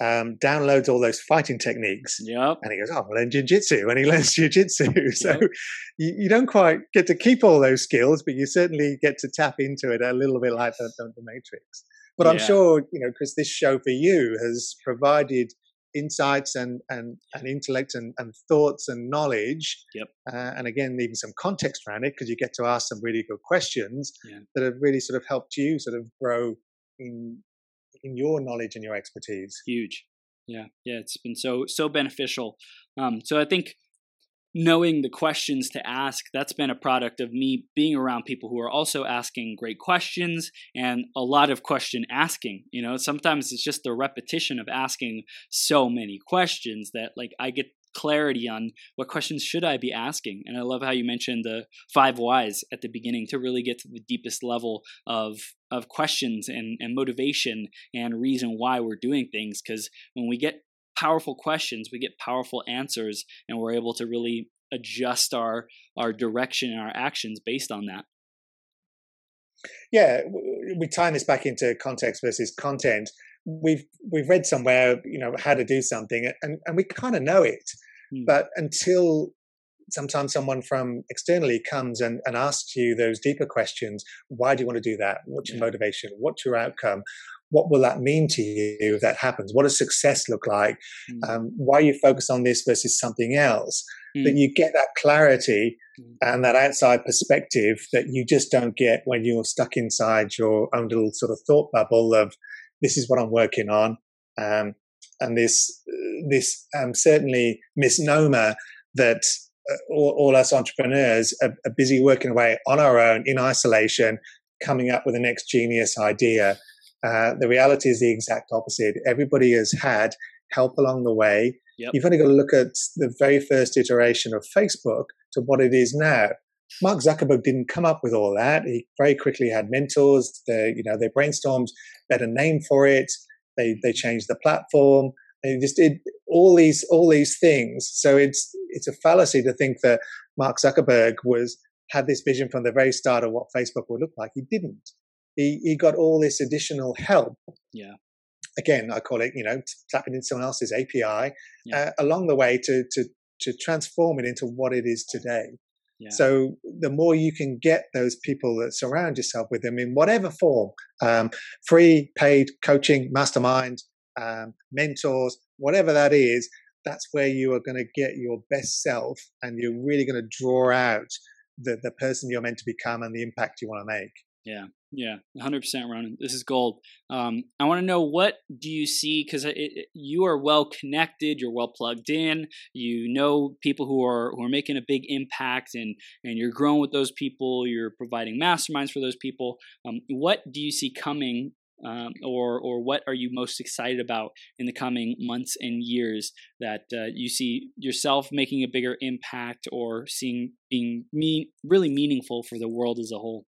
um, downloads all those fighting techniques. Yep. And he goes, oh, well, then jujitsu. And he learns jujitsu. so yep. you, you, don't quite get to keep all those skills, but you certainly get to tap into it a little bit like the, the, the Matrix. But yeah. I'm sure, you know, Chris, this show for you has provided – insights and and, and intellect and, and thoughts and knowledge yep. uh, and again even some context around it because you get to ask some really good questions yeah. that have really sort of helped you sort of grow in in your knowledge and your expertise. Huge. Yeah. Yeah it's been so so beneficial. Um so i think knowing the questions to ask that's been a product of me being around people who are also asking great questions and a lot of question asking you know? Sometimes it's just the repetition of asking so many questions that like i get clarity on what questions should i be asking and i love how you mentioned the five whys at the beginning to really get to the deepest level of of questions and, and motivation and reason why we're doing things because when we get powerful questions, we get powerful answers, and we're able to really adjust our our direction and our actions based on that. Yeah, we tie this back into context versus content. We've we've read somewhere, you know, how to do something, and and we kind of know it, hmm. but until sometimes someone from externally comes and, and asks you those deeper questions why do you want to do that what's your motivation what's your outcome what will that mean to you if that happens? What does success look like? Mm. Um, why you focus on this versus something else? Mm. That you get that clarity mm. and that outside perspective that you just don't get when you're stuck inside your own little sort of thought bubble of this is what I'm working on. Um, and this, this um, certainly misnomer that uh, all, all, us entrepreneurs are, are busy working away on our own in isolation, coming up with the next genius idea uh, the reality is the exact opposite. Everybody has had help along the way. Yep. You've only got to look at the very first iteration of Facebook to what it is now. Mark Zuckerberg didn't come up with all that. He very quickly had mentors. They, you know, they brainstormed better name for it. They they changed the platform. They just did all these all these things. So it's it's a fallacy to think that Mark Zuckerberg was had this vision from the very start of what Facebook would look like. He didn't he, he got all this additional help. Yeah. Again, I call it, you know, tapping into someone else's API yeah. uh, along the way to, to, to transform it into what it is today. Yeah. So the more you can get those people that surround yourself with them in whatever form, um, free, paid coaching, mastermind, um, mentors, whatever that is, that's where you are going to get your best self and you're really going to draw out the, the person you're meant to become and the impact you want to make. Yeah, yeah, 100% Ronan. This is gold. Um, I want to know what do you see because you are well connected, you're well plugged in, you know people who are who are making a big impact, and and you're growing with those people. You're providing masterminds for those people. Um, what do you see coming, um, or or what are you most excited about in the coming months and years that uh, you see yourself making a bigger impact, or seeing being mean, really meaningful for the world as a whole?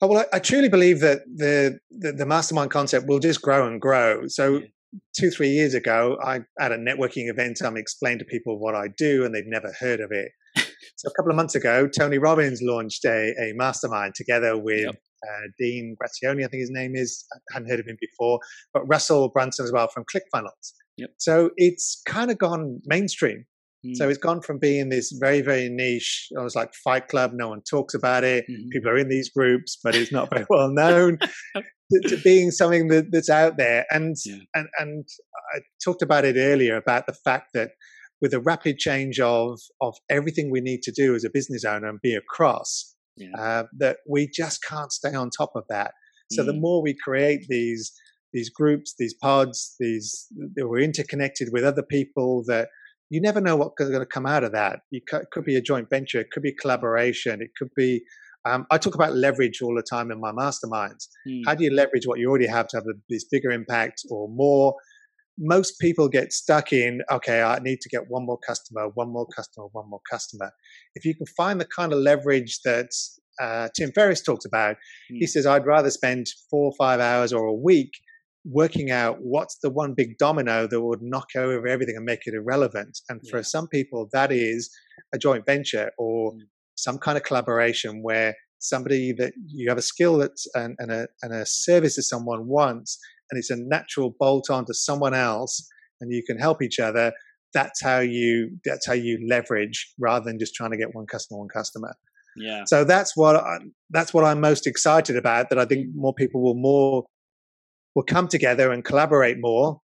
Oh, well, I, I truly believe that the, the, the mastermind concept will just grow and grow. So. Yeah. Two, three years ago, I at a networking event, I'm explained to people what I do, and they've never heard of it. so a couple of months ago, Tony Robbins launched a, a mastermind together with yep. uh, Dean Graziosi, I think his name is. I hadn't heard of him before, but Russell Brunson as well from ClickFunnels. Yep. So it's kind of gone mainstream. Mm. So it's gone from being this very, very niche, I was like Fight Club, no one talks about it. Mm. People are in these groups, but it's not very well known, to, to, being something that, that's out there. And, yeah. and, and I talked about it earlier about the fact that with the rapid change of, of everything we need to do as a business owner and be across, yeah. uh, that we just can't stay on top of that. So mm. the more we create these, these groups, these pods, these, that we're interconnected with other people that you never know what's going to come out of that. It could be a joint venture, it could be collaboration, it could be Um, I talk about leverage all the time in my masterminds. Mm. How do you leverage what you already have to have a, this bigger impact or more? Most people get stuck in, okay, I need to get one more customer, one more customer, one more customer. If you can find the kind of leverage that uh, Tim Ferriss talks about, mm. he says, I'd rather spend four or five hours or a week working out what's the one big domino that would knock over everything and make it irrelevant. And yeah. for some people, that is a joint venture or mm. some kind of collaboration where somebody that you have a skill that's and, and, a, and a service that someone wants, and it's a natural bolt on to someone else, and you can help each other. That's how you that's how you leverage rather than just trying to get one customer, one customer. Yeah. So that's what I, that's what I'm most excited about. That I think more people will more will come together and collaborate more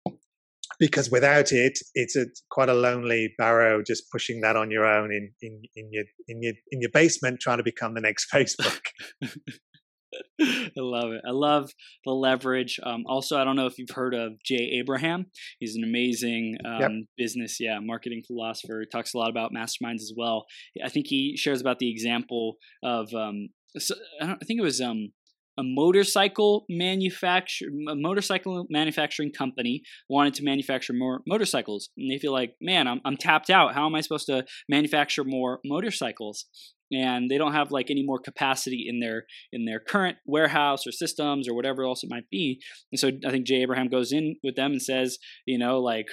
because without it it's a quite a lonely barrow just pushing that on your own in in, in your in your in your basement trying to become the next facebook I love it. I love the leverage. Um, also, I don't know if you've heard of Jay Abraham. He's an amazing um, yep. business, yeah, marketing philosopher. He talks a lot about masterminds as well. I think he shares about the example of, um, so, I, I, think it was um, a motorcycle manufacture a motorcycle manufacturing company wanted to manufacture more motorcycles. And they feel like man I'm, I'm tapped out. How am i supposed to manufacture more motorcycles and they don't have like any more capacity in their in their current warehouse or systems or whatever else it might be. And so i think jay abraham goes in with them and says you know like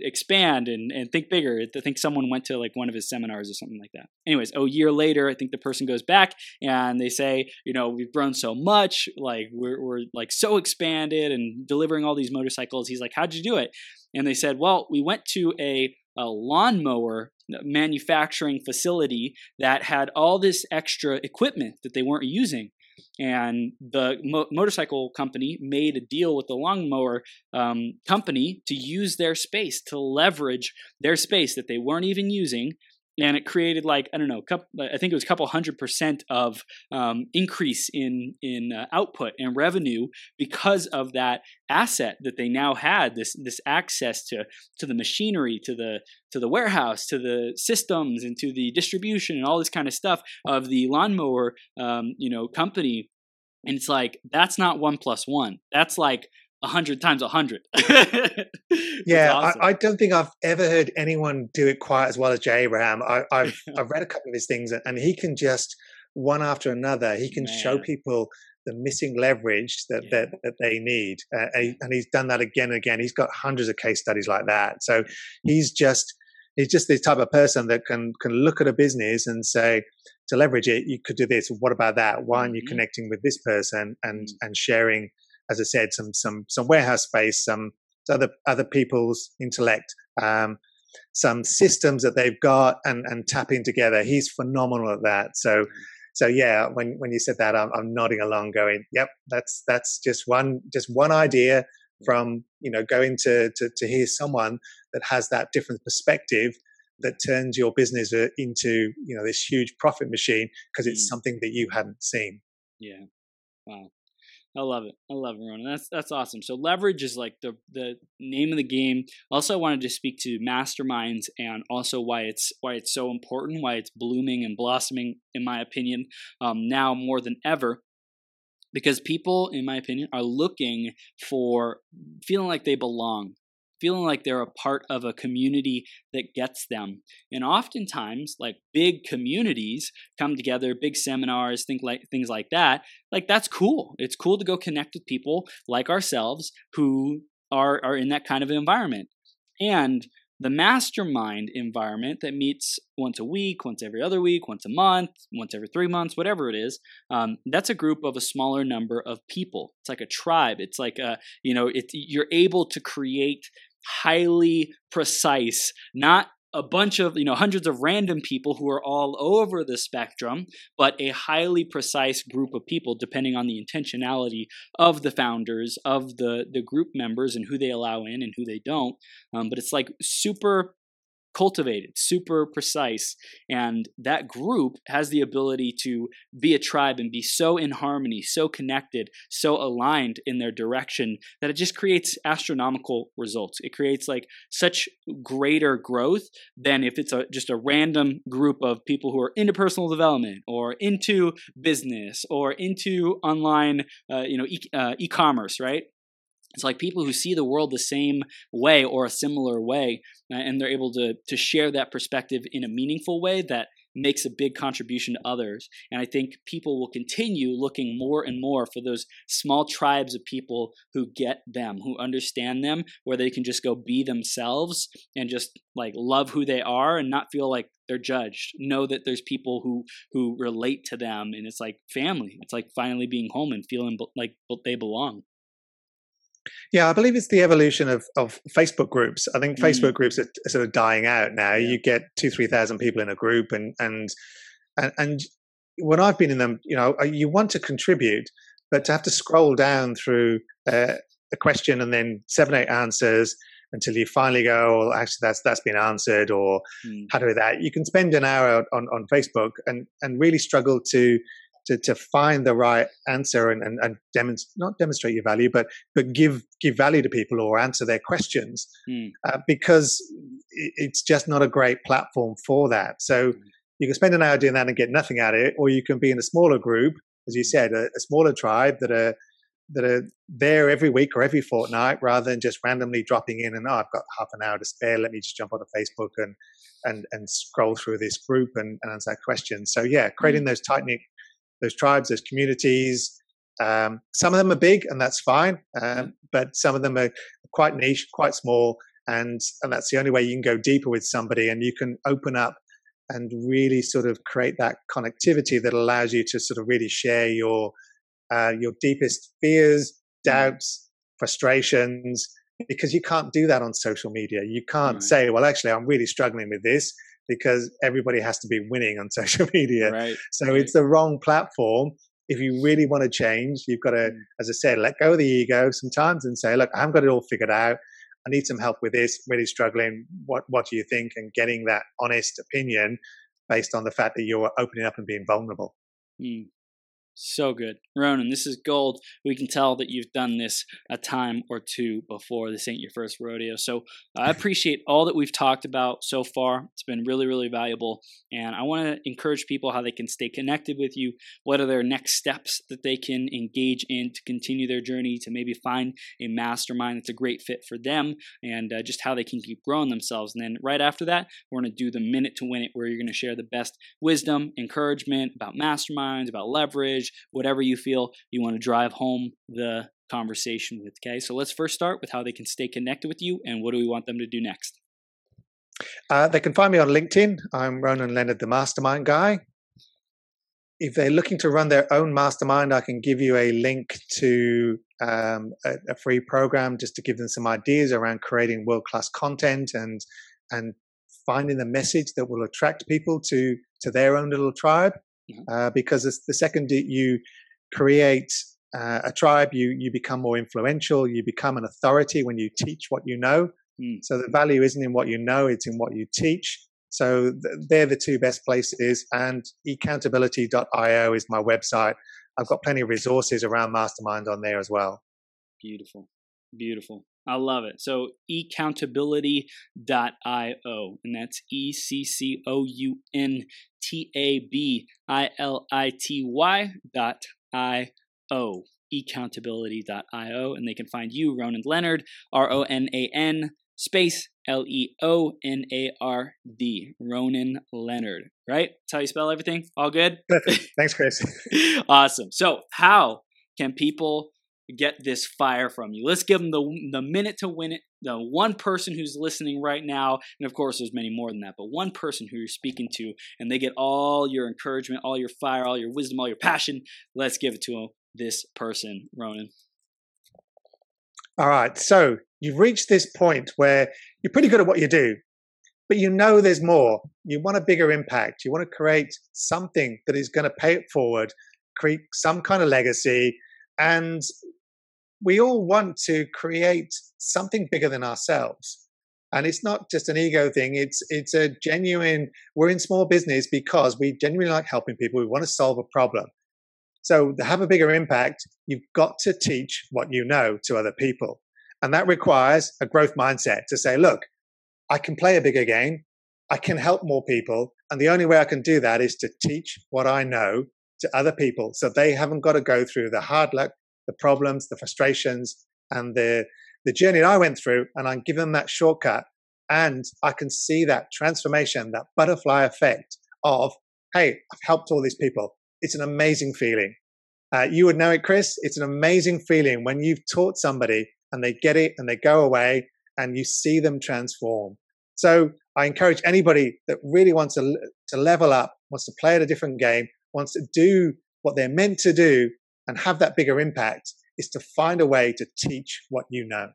expand and, and think bigger. I think someone went to like one of his seminars or something like that. Anyways a year later i think the person goes back and they say you know we've grown so much like we're, we're like so expanded and delivering all these motorcycles. He's like how'd you do it? And they said well we went to a a lawnmower manufacturing facility that had all this extra equipment that they weren't using. And the mo- motorcycle company made a deal with the lawnmower um, company to use their space, to leverage their space that they weren't even using and it created like I don't know, couple, I think it was a couple hundred percent of um, increase in in uh, output and revenue because of that asset that they now had this this access to to the machinery, to the to the warehouse, to the systems, and to the distribution and all this kind of stuff of the lawnmower um, you know company. And it's like that's not one plus one. That's like hundred times a hundred. yeah, awesome. I, I, don't think I've ever heard anyone do it quite as well as Jay Abraham. I, have I've read a couple of his things, and he can just one after another. He can Man. show people the missing leverage that yeah. that, that they need, uh, and he's done that again and again. He's got hundreds of case studies like that. So he's just he's just the type of person that can can look at a business and say to leverage it, you could do this. What about that? Why aren't you mm-hmm. connecting with this person and mm-hmm. and sharing? As I said, some some some warehouse space, some other other people's intellect, um, some systems that they've got, and and tapping together. He's phenomenal at that. So. So yeah, when, when you said that, I'm, I'm nodding along, going, "Yep, that's that's just one just one idea from you know going to, to to hear someone that has that different perspective that turns your business uh, into you know this huge profit machine because it's mm. something that you hadn't seen. Yeah, wow. I love it. I love it, Ronan. That's that's awesome. So leverage is like the the name of the game. Also, I wanted to speak to masterminds and also why it's why it's so important, why it's blooming and blossoming, in my opinion, um, now more than ever. Because people, in my opinion, are looking for feeling like they belong, feeling like they're a part of a community that gets them. And oftentimes, like big communities come together, big seminars, think like things like that. Like that's cool. It's cool to go connect with people like ourselves who are are in that kind of environment. And the mastermind environment that meets once a week, once every other week, once a month, once every three months, whatever it is, um, that's a group of a smaller number of people. It's like a tribe. It's like a, you know, it, you're able to create highly precise, not a bunch of, you know, hundreds of random people who are all over the spectrum, but a highly precise group of people depending on the intentionality of the founders, of the, the group members, and who they allow in and who they don't. Um, but it's like super cultivated, super precise. And that group has the ability to be a tribe and be so in harmony, so connected, so aligned in their direction that it just creates astronomical results. It creates like such greater growth than if it's a, just a random group of people who are into personal development or into business or into online, uh, you know, e- uh, e-commerce, right? It's like people who see the world the same way or a similar way uh, and they're able to to share that perspective in a meaningful way that makes a big contribution to others. And i think people will continue looking more and more for those small tribes of people who get them who understand them where they can just go be themselves and just like love who they are and not feel like they're judged. Know that there's people who who relate to them and it's like family. It's like finally being home and feeling like they belong yeah, I believe it's the evolution of, of Facebook groups. I think Facebook mm. groups are sort of dying out now. Yeah. You get two, three thousand people in a group, and and and and when I've been in them, you know, you want to contribute, but to have to scroll down through uh, a question and then seven, eight answers until you finally go, well, actually, that's that's been answered, or mm. how do that? You can spend an hour on on Facebook and and really struggle to to, to find the right answer and, and, and demonstrate not demonstrate your value but but give give value to people or answer their questions mm. uh, because it's just not a great platform for that so mm. you can spend an hour doing that and get nothing out of it or you can be in a smaller group as you said a, a smaller tribe that are that are there every week or every fortnight rather than just randomly dropping in and oh, I've got half an hour to spare. Let me just jump onto Facebook and and and scroll through this group and, and answer questions. So yeah, creating mm. those tight knit those tribes, those communities. Um, some of them are big, and that's fine. Um, but some of them are quite niche, quite small, and and that's the only way you can go deeper with somebody, and you can open up and really sort of create that connectivity that allows you to sort of really share your uh, your deepest fears, mm. doubts, frustrations, because you can't do that on social media. You can't right. say, "Well, actually, I'm really struggling with this." Because everybody has to be winning on social media. Right. So right. it's the wrong platform. If you really want to change, you've got to, mm. as I said, let go of the ego sometimes and say, look, I haven't got it all figured out. I need some help with this, really struggling. What what do you think? And getting that honest opinion based on the fact that you're opening up and being vulnerable. Mm. So good. Ronan, this is gold. We can tell that you've done this a time or two before. This ain't your first rodeo. So I appreciate all that we've talked about so far. It's been really, really valuable. And I want to encourage people how they can stay connected with you. What are their next steps that they can engage in to continue their journey, to maybe find a mastermind that's a great fit for them, and uh, just how they can keep growing themselves. And then right after that, we're going to do the minute to win it, where you're going to share the best wisdom, encouragement about masterminds, about leverage, whatever you feel you want to drive home the conversation with. Okay, so let's first start with how they can stay connected with you and what do we want them to do next? Uh, they can find me on LinkedIn. I'm Ronan Leonard, the mastermind guy. If they're looking to run their own mastermind, I can give you a link to um, a, a, free program just to give them some ideas around creating world class content and and finding the message that will attract people to to their own little tribe. Mm-hmm. Uh, because the second you create uh, a tribe, you you become more influential. You become an authority when you teach what you know. Mm. So the value isn't in what you know; it's in what you teach. So th- they're the two best places. And accountability.io is my website. I've got plenty of resources around Mastermind on there as well. Beautiful, beautiful. I love it. So accountability.io, and that's E C C O U N T A B I L I T Y dot I O. Accountability.io, and they can find you, Ronan Leonard, R O N A N space L E O N A R D, Ronan Leonard, right? That's how you spell everything? All good? Thanks, Chris. awesome. So, how can people get this fire from you. Let's give them the, the minute to win it. The one person who's listening right now, and of course, there's many more than that, but one person who you're speaking to, and they get all your encouragement, all your fire, all your wisdom, all your passion. Let's give it to this person, Ronan. All right. So you've reached this point where you're pretty good at what you do, but you know there's more. You want a bigger impact. You want to create something that is going to pay it forward, create some kind of legacy, and we all want to create something bigger than ourselves. And it's not just an ego thing. It's it's a genuine. We're in small business because we genuinely like helping people. We want to solve a problem. So to have a bigger impact, you've got to teach what you know to other people, and that requires a growth mindset to say, look, I can play a bigger game. I can help more people, and the only way I can do that is to teach what I know to other people, so they haven't got to go through the hard luck, the problems, the frustrations, and the the journey I went through, and I'm them that shortcut. And I can see that transformation, that butterfly effect of, hey, I've helped all these people. It's an amazing feeling. Uh, you would know it, Chris. It's an amazing feeling when you've taught somebody and they get it and they go away and you see them transform. So I encourage anybody that really wants to, to level up, wants to play at a different game, wants to do what they're meant to do and have that bigger impact is to find a way to teach what you know.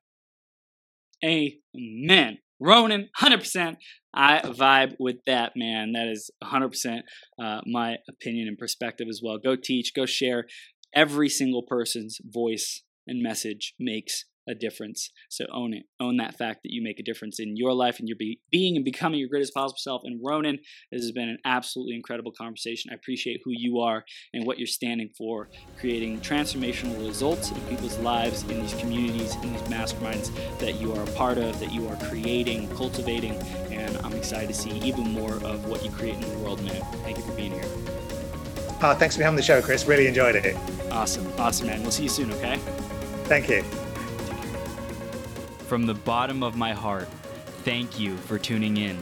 Amen. Ronan, 100%. I vibe with that, man. That is 100% uh, my opinion and perspective as well. Go teach, go share. Every single person's voice and message makes a difference. So own it. Own that fact that you make a difference in your life and your be- being and becoming your greatest possible self. And Ronan, this has been an absolutely incredible conversation. I appreciate who you are and what you're standing for, creating transformational results in people's lives, in these communities, in these masterminds that you are a part of, that you are creating, cultivating. And I'm excited to see even more of what you create in the world, man. Thank you for being here. Uh, thanks for having the show, Chris. Really enjoyed it. Awesome. Awesome, man. We'll see you soon, okay? Thank you. From the bottom of my heart, thank you for tuning in.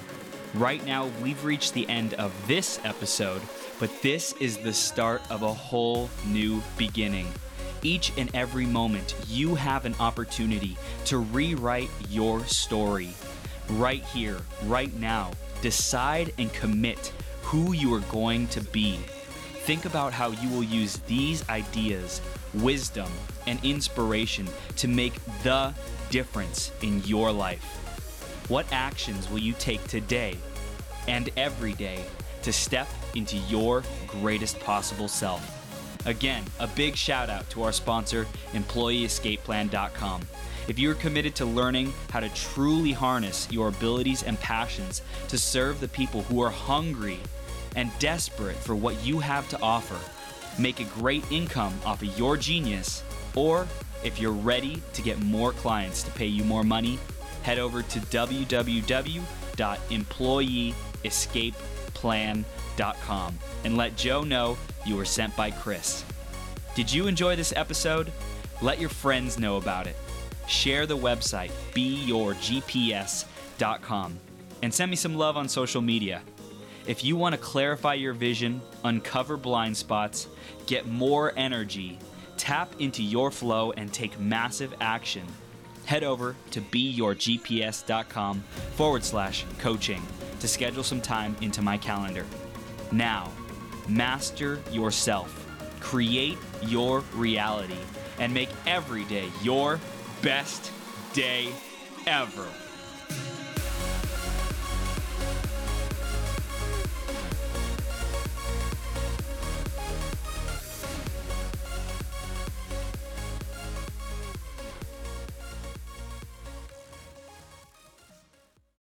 Right now, we've reached the end of this episode, but this is the start of a whole new beginning. Each and every moment, you have an opportunity to rewrite your story. Right here, right now, decide and commit who you are going to be. Think about how you will use these ideas, wisdom, and inspiration to make the difference in your life? What actions will you take today and every day to step into your greatest possible self? Again, a big shout out to our sponsor, EmployeeEscapePlan.com. If you are committed to learning how to truly harness your abilities and passions to serve the people who are hungry and desperate for what you have to offer, make a great income off of your genius, or if you're ready to get more clients to pay you more money, head over to www.employeeescapeplan.com and let Joe know you were sent by Chris. Did you enjoy this episode? Let your friends know about it. Share the website, beyourgps.com, and send me some love on social media. If you want to clarify your vision, uncover blind spots, get more energy, Tap into your flow and take massive action. Head over to beyourgps.com forward slash coaching to schedule some time into my calendar. Now, master yourself, create your reality, and make every day your best day ever.